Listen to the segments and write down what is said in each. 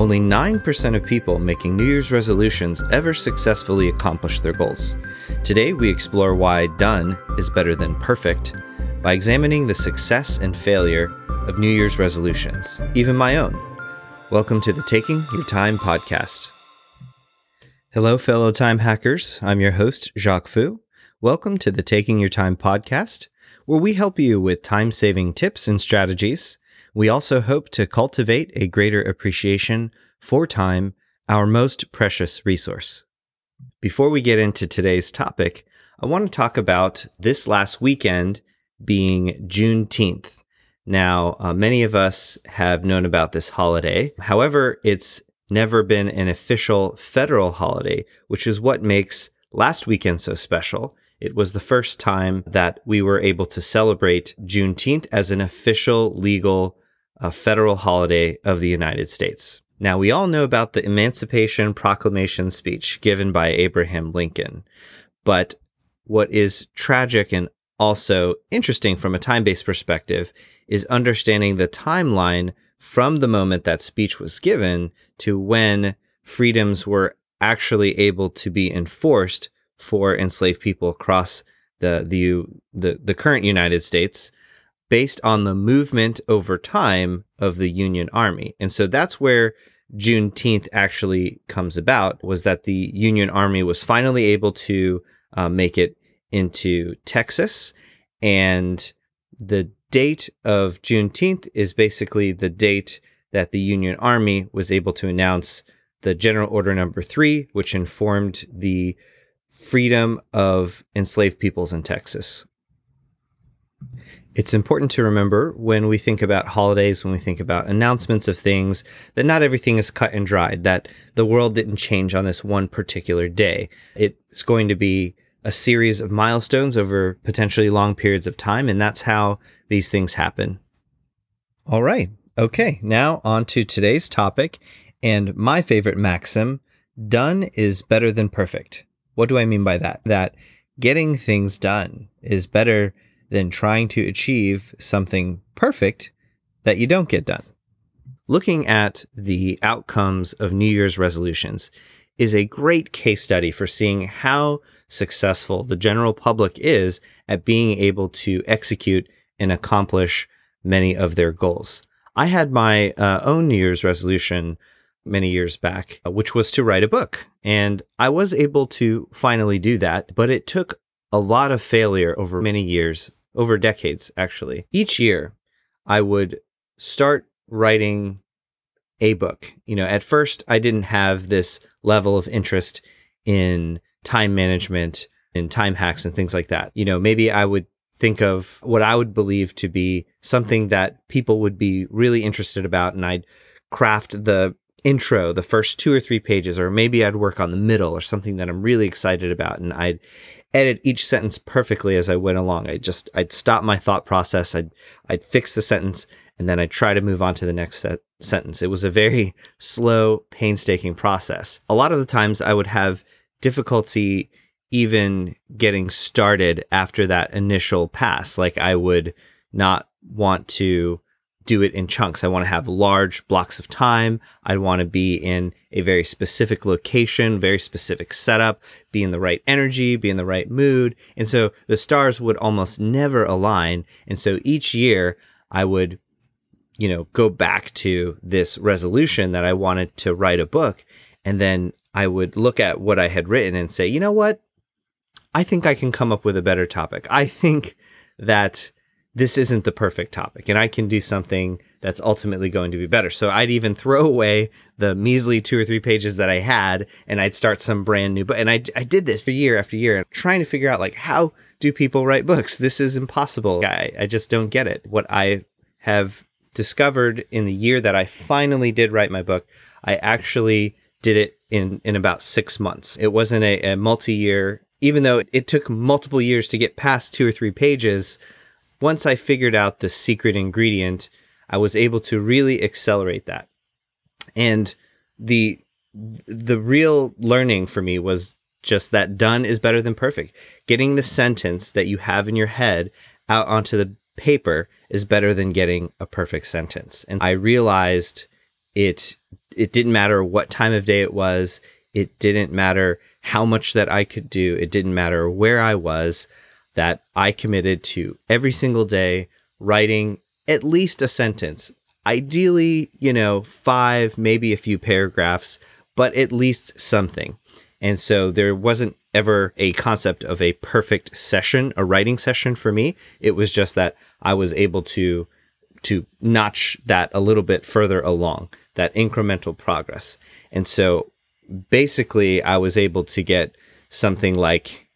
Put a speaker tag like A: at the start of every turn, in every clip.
A: Only 9% of people making New Year's resolutions ever successfully accomplish their goals. Today, we explore why done is better than perfect by examining the success and failure of New Year's resolutions, even my own. Welcome to the Taking Your Time podcast. Hello, fellow time hackers. I'm your host, Jacques Fu. Welcome to the Taking Your Time podcast, where we help you with time saving tips and strategies we also hope to cultivate a greater appreciation for time, our most precious resource. Before we get into today's topic, I want to talk about this last weekend being Juneteenth. Now, uh, many of us have known about this holiday. However, it's never been an official federal holiday, which is what makes last weekend so special. It was the first time that we were able to celebrate Juneteenth as an official legal a federal holiday of the United States. Now, we all know about the Emancipation Proclamation speech given by Abraham Lincoln, but what is tragic and also interesting from a time based perspective is understanding the timeline from the moment that speech was given to when freedoms were actually able to be enforced for enslaved people across the the the, the current United States based on the movement over time of the Union Army. And so that's where Juneteenth actually comes about was that the Union Army was finally able to uh, make it into Texas. And the date of Juneteenth is basically the date that the Union Army was able to announce the General Order Number Three, which informed the freedom of enslaved peoples in Texas. It's important to remember when we think about holidays, when we think about announcements of things, that not everything is cut and dried, that the world didn't change on this one particular day. It's going to be a series of milestones over potentially long periods of time, and that's how these things happen. All right. Okay. Now on to today's topic and my favorite maxim done is better than perfect. What do I mean by that? That getting things done is better than trying to achieve something perfect that you don't get done. Looking at the outcomes of New Year's resolutions is a great case study for seeing how successful the general public is at being able to execute and accomplish many of their goals. I had my uh, own New Year's resolution many years back, uh, which was to write a book. And I was able to finally do that, but it took a lot of failure over many years over decades, actually. Each year, I would start writing a book. You know, at first, I didn't have this level of interest in time management and time hacks and things like that. You know, maybe I would think of what I would believe to be something that people would be really interested about, and I'd craft the intro, the first two or three pages, or maybe I'd work on the middle or something that I'm really excited about, and I'd edit each sentence perfectly as I went along. I just I'd stop my thought process. I'd I'd fix the sentence and then I'd try to move on to the next set, sentence. It was a very slow, painstaking process. A lot of the times I would have difficulty even getting started after that initial pass. Like I would not want to do it in chunks. I want to have large blocks of time. I want to be in a very specific location, very specific setup, be in the right energy, be in the right mood. And so the stars would almost never align. And so each year I would, you know, go back to this resolution that I wanted to write a book. And then I would look at what I had written and say, you know what? I think I can come up with a better topic. I think that this isn't the perfect topic and I can do something that's ultimately going to be better. So I'd even throw away the measly two or three pages that I had and I'd start some brand new book. And I, I did this for year after year, trying to figure out like, how do people write books? This is impossible. I, I just don't get it. What I have discovered in the year that I finally did write my book, I actually did it in, in about six months. It wasn't a, a multi year, even though it took multiple years to get past two or three pages once I figured out the secret ingredient, I was able to really accelerate that. And the the real learning for me was just that done is better than perfect. Getting the sentence that you have in your head out onto the paper is better than getting a perfect sentence. And I realized it it didn't matter what time of day it was. It didn't matter how much that I could do. It didn't matter where I was, that I committed to every single day writing at least a sentence. Ideally, you know, five, maybe a few paragraphs, but at least something. And so there wasn't ever a concept of a perfect session, a writing session for me. It was just that I was able to to notch that a little bit further along, that incremental progress. And so basically I was able to get something like,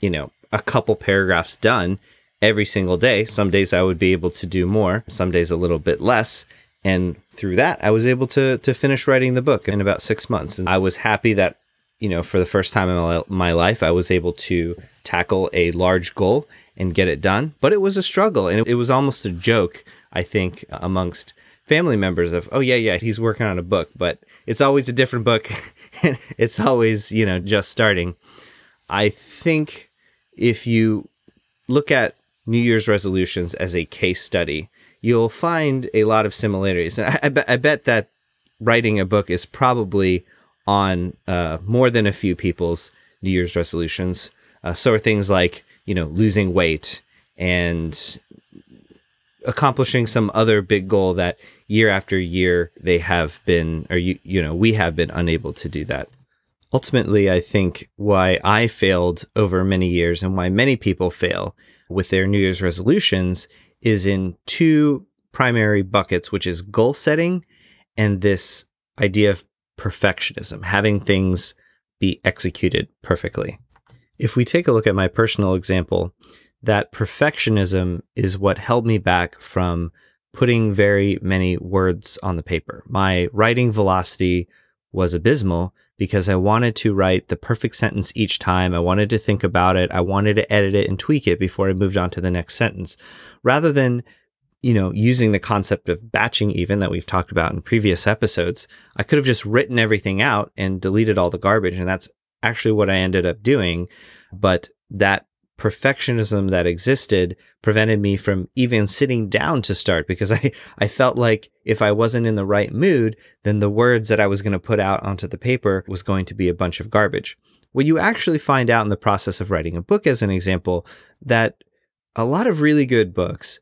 A: you know, a couple paragraphs done every single day. Some days I would be able to do more, some days a little bit less. And through that, I was able to to finish writing the book in about six months. And I was happy that, you know, for the first time in my life, I was able to tackle a large goal and get it done. But it was a struggle, and it was almost a joke, I think, amongst family members of, oh yeah, yeah, he's working on a book, but it's always a different book. and it's always, you know, just starting. I think if you look at New Year's resolutions as a case study, you'll find a lot of similarities. And I, I, bet, I bet that writing a book is probably on uh, more than a few people's New Year's resolutions. Uh, so are things like, you know, losing weight and accomplishing some other big goal that year after year they have been, or you, you know, we have been unable to do that. Ultimately, I think why I failed over many years and why many people fail with their New Year's resolutions is in two primary buckets, which is goal setting and this idea of perfectionism, having things be executed perfectly. If we take a look at my personal example, that perfectionism is what held me back from putting very many words on the paper. My writing velocity was abysmal because I wanted to write the perfect sentence each time. I wanted to think about it. I wanted to edit it and tweak it before I moved on to the next sentence rather than you know, using the concept of batching even that we've talked about in previous episodes, I could have just written everything out and deleted all the garbage. And that's actually what I ended up doing. But that perfectionism that existed prevented me from even sitting down to start because I, I felt like if I wasn't in the right mood, then the words that I was going to put out onto the paper was going to be a bunch of garbage. What you actually find out in the process of writing a book, as an example, that a lot of really good books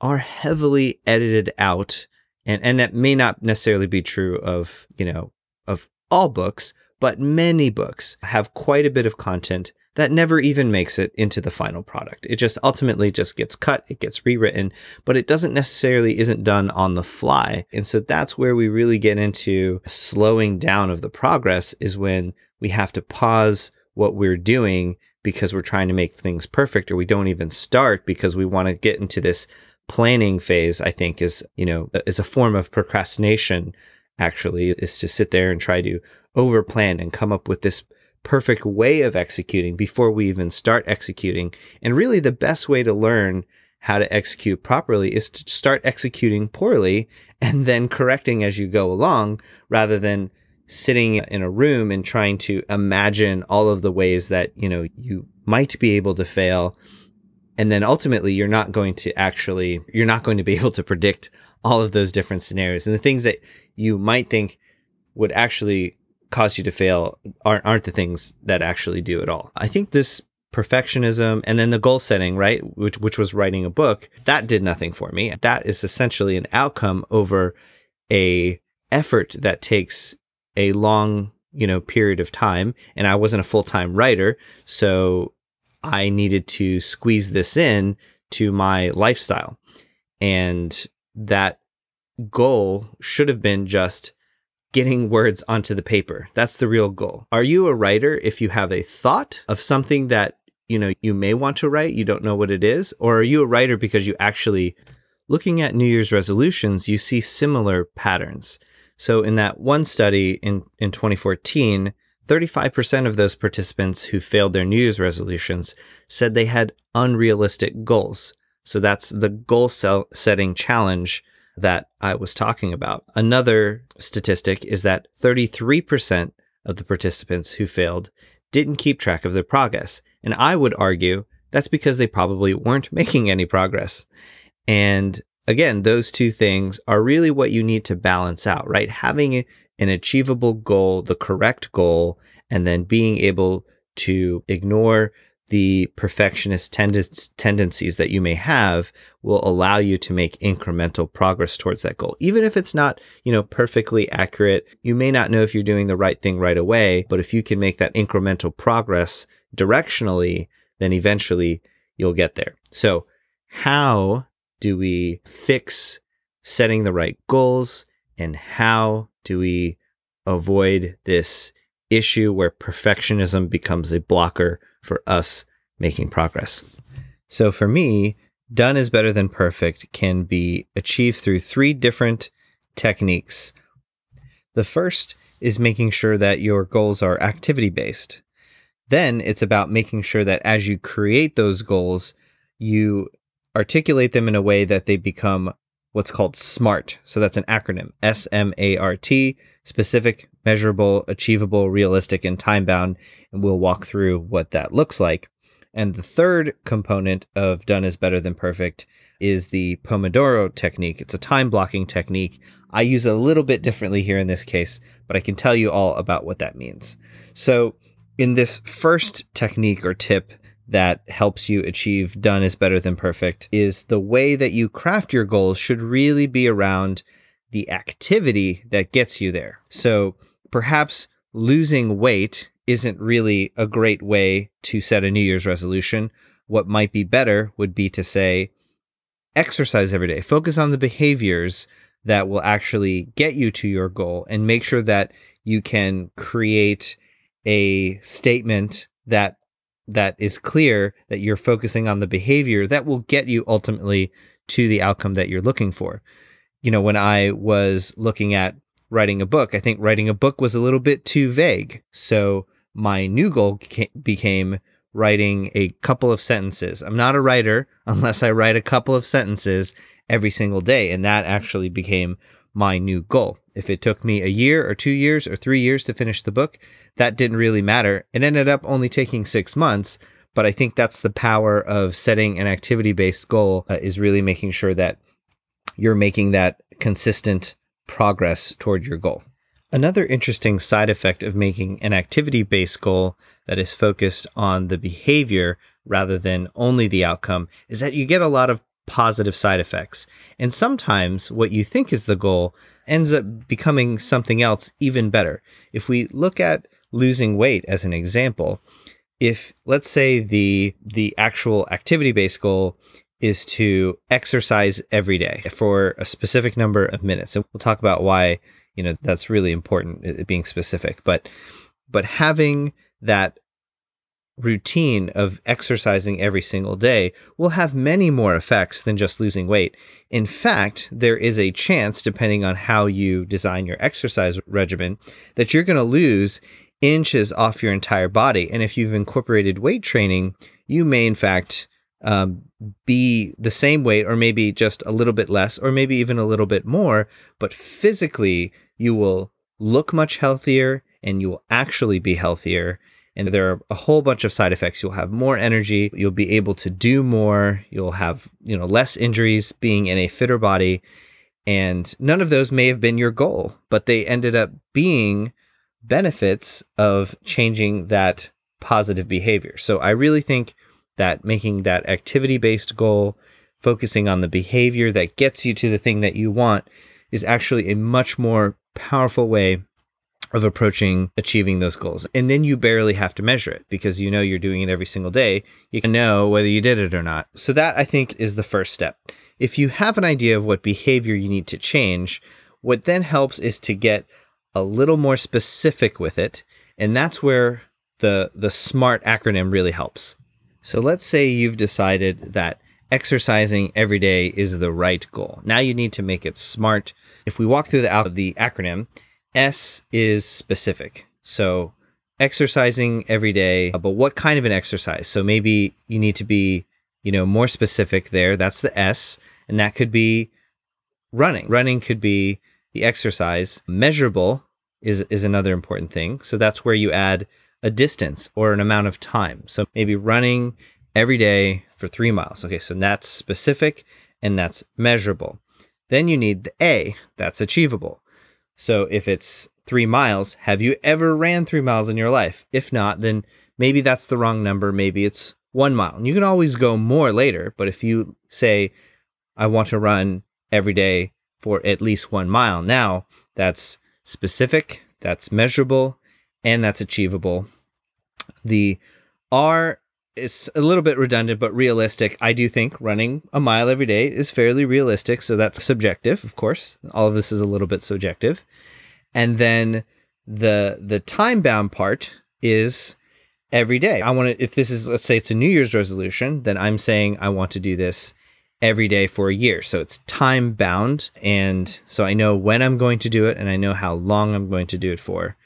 A: are heavily edited out. And, and that may not necessarily be true of, you know, of all books, but many books have quite a bit of content that never even makes it into the final product. It just ultimately just gets cut, it gets rewritten, but it doesn't necessarily isn't done on the fly. And so that's where we really get into slowing down of the progress is when we have to pause what we're doing because we're trying to make things perfect or we don't even start because we want to get into this planning phase, I think is, you know, is a form of procrastination actually is to sit there and try to over plan and come up with this perfect way of executing before we even start executing. And really, the best way to learn how to execute properly is to start executing poorly and then correcting as you go along rather than sitting in a room and trying to imagine all of the ways that you know you might be able to fail and then ultimately you're not going to actually you're not going to be able to predict all of those different scenarios and the things that you might think would actually cause you to fail aren't, aren't the things that actually do it all. I think this perfectionism and then the goal setting, right, which which was writing a book, that did nothing for me. That is essentially an outcome over a effort that takes a long, you know, period of time and I wasn't a full-time writer, so I needed to squeeze this in to my lifestyle. And that goal should have been just getting words onto the paper. That's the real goal. Are you a writer if you have a thought of something that, you know, you may want to write, you don't know what it is, or are you a writer because you actually looking at New Year's resolutions, you see similar patterns. So in that one study in in 2014, 35% of those participants who failed their New Year's resolutions said they had unrealistic goals. So that's the goal setting challenge that I was talking about. Another statistic is that 33% of the participants who failed didn't keep track of their progress. And I would argue that's because they probably weren't making any progress. And again, those two things are really what you need to balance out, right? Having an achievable goal, the correct goal, and then being able to ignore the perfectionist tendencies that you may have will allow you to make incremental progress towards that goal. Even if it's not you know perfectly accurate you may not know if you're doing the right thing right away but if you can make that incremental progress directionally then eventually you'll get there. So how do we fix setting the right goals and how do we avoid this issue where perfectionism becomes a blocker for us making progress. So for me, done is better than perfect can be achieved through three different techniques. The first is making sure that your goals are activity based. Then it's about making sure that as you create those goals, you articulate them in a way that they become what's called SMART. So that's an acronym S M A R T, specific, measurable, achievable, realistic, and time bound. And we'll walk through what that looks like. And the third component of done is better than perfect is the Pomodoro technique. It's a time blocking technique. I use it a little bit differently here in this case, but I can tell you all about what that means. So, in this first technique or tip, that helps you achieve done is better than perfect is the way that you craft your goals should really be around the activity that gets you there. So perhaps losing weight isn't really a great way to set a New Year's resolution. What might be better would be to say, exercise every day, focus on the behaviors that will actually get you to your goal, and make sure that you can create a statement that that is clear that you're focusing on the behavior that will get you ultimately to the outcome that you're looking for. You know, when I was looking at writing a book, I think writing a book was a little bit too vague. So my new goal became writing a couple of sentences. I'm not a writer unless I write a couple of sentences every single day. And that actually became my new goal. If it took me a year or two years or three years to finish the book, that didn't really matter. It ended up only taking six months. But I think that's the power of setting an activity based goal uh, is really making sure that you're making that consistent progress toward your goal. Another interesting side effect of making an activity based goal that is focused on the behavior rather than only the outcome is that you get a lot of positive side effects. And sometimes what you think is the goal ends up becoming something else even better. If we look at losing weight as an example, if let's say the the actual activity based goal is to exercise every day for a specific number of minutes and we'll talk about why you know that's really important being specific but but having that routine of exercising every single day will have many more effects than just losing weight. In fact, there is a chance, depending on how you design your exercise regimen, that you're going to lose inches off your entire body. And if you've incorporated weight training, you may, in fact, um, be the same weight or maybe just a little bit less or maybe even a little bit more, but physically, you will look much healthier and you will actually be healthier and there are a whole bunch of side effects. You'll have more energy, you'll be able to do more, you'll have, you know, less injuries being in a fitter body. And none of those may have been your goal, but they ended up being benefits of changing that positive behavior. So I really think that making that activity based goal, focusing on the behavior that gets you to the thing that you want, is actually a much more powerful way of approaching achieving those goals. And then you barely have to measure it because you know you're doing it every single day. You can know whether you did it or not. So that I think is the first step. If you have an idea of what behavior you need to change, what then helps is to get a little more specific with it, and that's where the the SMART acronym really helps. So let's say you've decided that exercising every day is the right goal. Now you need to make it smart. If we walk through the, the acronym, S is specific. So exercising every day, uh, but what kind of an exercise? So maybe you need to be, you know, more specific there. That's the S. And that could be running. Running could be the exercise. Measurable is is another important thing. So that's where you add a distance or an amount of time. So maybe running every day for three miles. Okay, so that's specific and that's measurable. Then you need the A, that's achievable. So if it's three miles. Have you ever ran three miles in your life? If not, then maybe that's the wrong number. Maybe it's one mile. And you can always go more later. But if you say, I want to run every day for at least one mile, now that's specific, that's measurable, and that's achievable. The R is a little bit redundant, but realistic. I do think running a mile every day is fairly realistic. So that's subjective, of course. All of this is a little bit subjective. And then the the time bound part is every day. I want to if this is let's say it's a New Year's resolution, then I'm saying I want to do this every day for a year. So it's time bound and so I know when I'm going to do it and I know how long I'm going to do it for.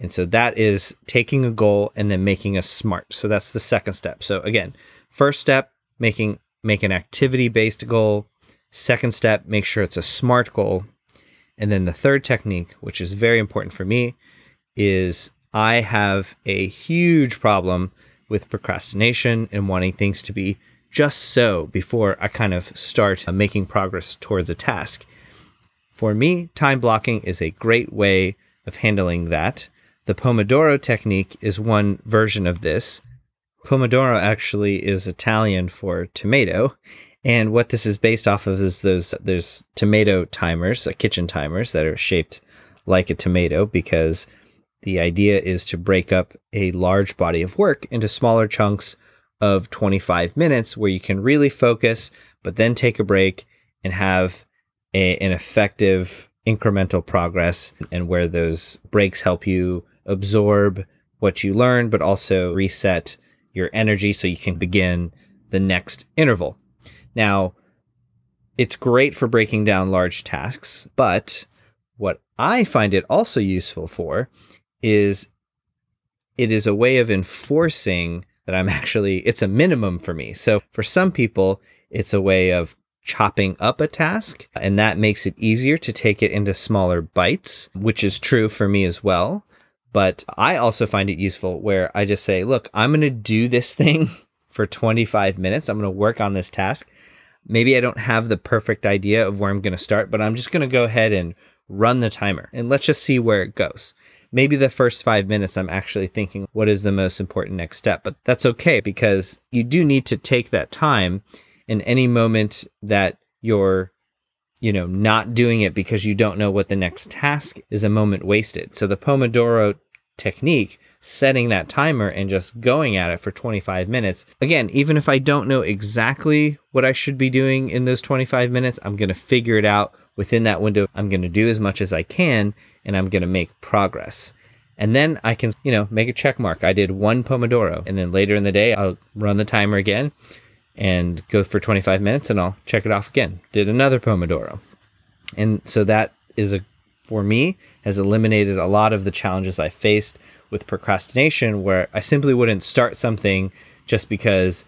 A: And so that is taking a goal and then making a smart. So that's the second step. So again, first step, making make an activity based goal. Second step, make sure it's a smart goal. And then the third technique, which is very important for me, is I have a huge problem with procrastination and wanting things to be just so before I kind of start uh, making progress towards a task. For me, time blocking is a great way of handling that. The Pomodoro technique is one version of this. Pomodoro actually is Italian for tomato. And what this is based off of is those there's tomato timers, uh, kitchen timers that are shaped like a tomato because the idea is to break up a large body of work into smaller chunks of 25 minutes where you can really focus, but then take a break and have a, an effective incremental progress and where those breaks help you absorb what you learn, but also reset your energy so you can begin the next interval. Now, it's great for breaking down large tasks, but what I find it also useful for is it is a way of enforcing that I'm actually, it's a minimum for me. So for some people, it's a way of chopping up a task, and that makes it easier to take it into smaller bites, which is true for me as well. But I also find it useful where I just say, look, I'm going to do this thing for 25 minutes. I'm going to work on this task. Maybe I don't have the perfect idea of where I'm going to start, but I'm just going to go ahead and run the timer and let's just see where it goes. Maybe the first five minutes, I'm actually thinking, what is the most important next step? But that's okay because you do need to take that time in any moment that you're you know, not doing it because you don't know what the next task is a moment wasted. So the Pomodoro technique, setting that timer and just going at it for 25 minutes. Again, even if I don't know exactly what I should be doing in those 25 minutes, I'm going to figure it out within that window. I'm going to do as much as I can and I'm going to make progress. And then I can, you know, make a check mark. I did one Pomodoro. And then later in the day, I'll run the timer again and go for 25 minutes and I'll check it off again. Did another Pomodoro. And so that is a for me has eliminated a lot of the challenges I faced with procrastination where I simply wouldn't start something just because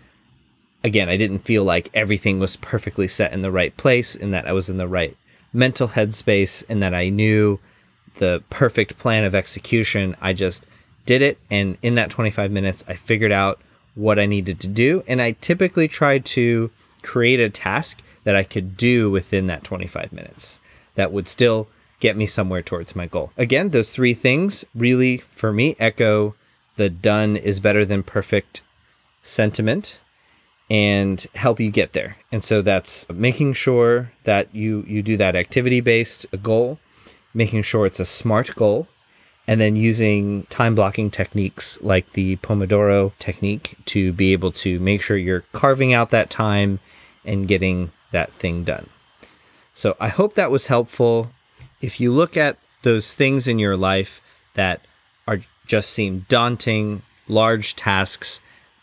A: again, I didn't feel like everything was perfectly set in the right place and that I was in the right mental headspace and that I knew the perfect plan of execution. I just did it and in that 25 minutes I figured out what I needed to do. And I typically try to create a task that I could do within that 25 minutes that would still get me somewhere towards my goal. Again, those three things really, for me, echo the done is better than perfect sentiment and help you get there. And so that's making sure that you you do that activity based goal, making sure it's a smart goal, and then using time blocking techniques like the Pomodoro technique to be able to make sure you're carving out that time and getting that thing done. So I hope that was helpful. If you look at those things in your life that are just seem daunting, large tasks,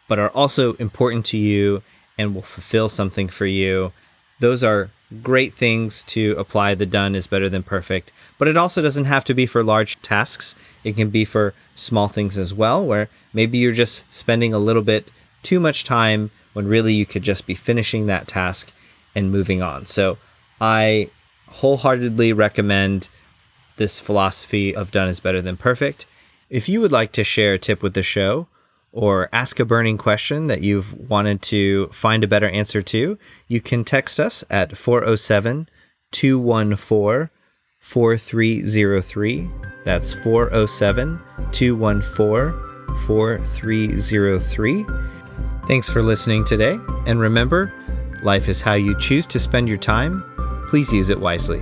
A: but are also important to you and will fulfill something for you, those are great things to apply. The done is better than perfect, but it also doesn't have to be for large tasks. It can be for small things as well, where maybe you're just spending a little bit too much time when really you could just be finishing that task and moving on. So I wholeheartedly recommend this philosophy of done is better than perfect. If you would like to share a tip with the show, or ask a burning question that you've wanted to find a better answer to, you can text us at 407 214 4303. That's 407 214 4303. Thanks for listening today, and remember, life is how you choose to spend your time. Please use it wisely.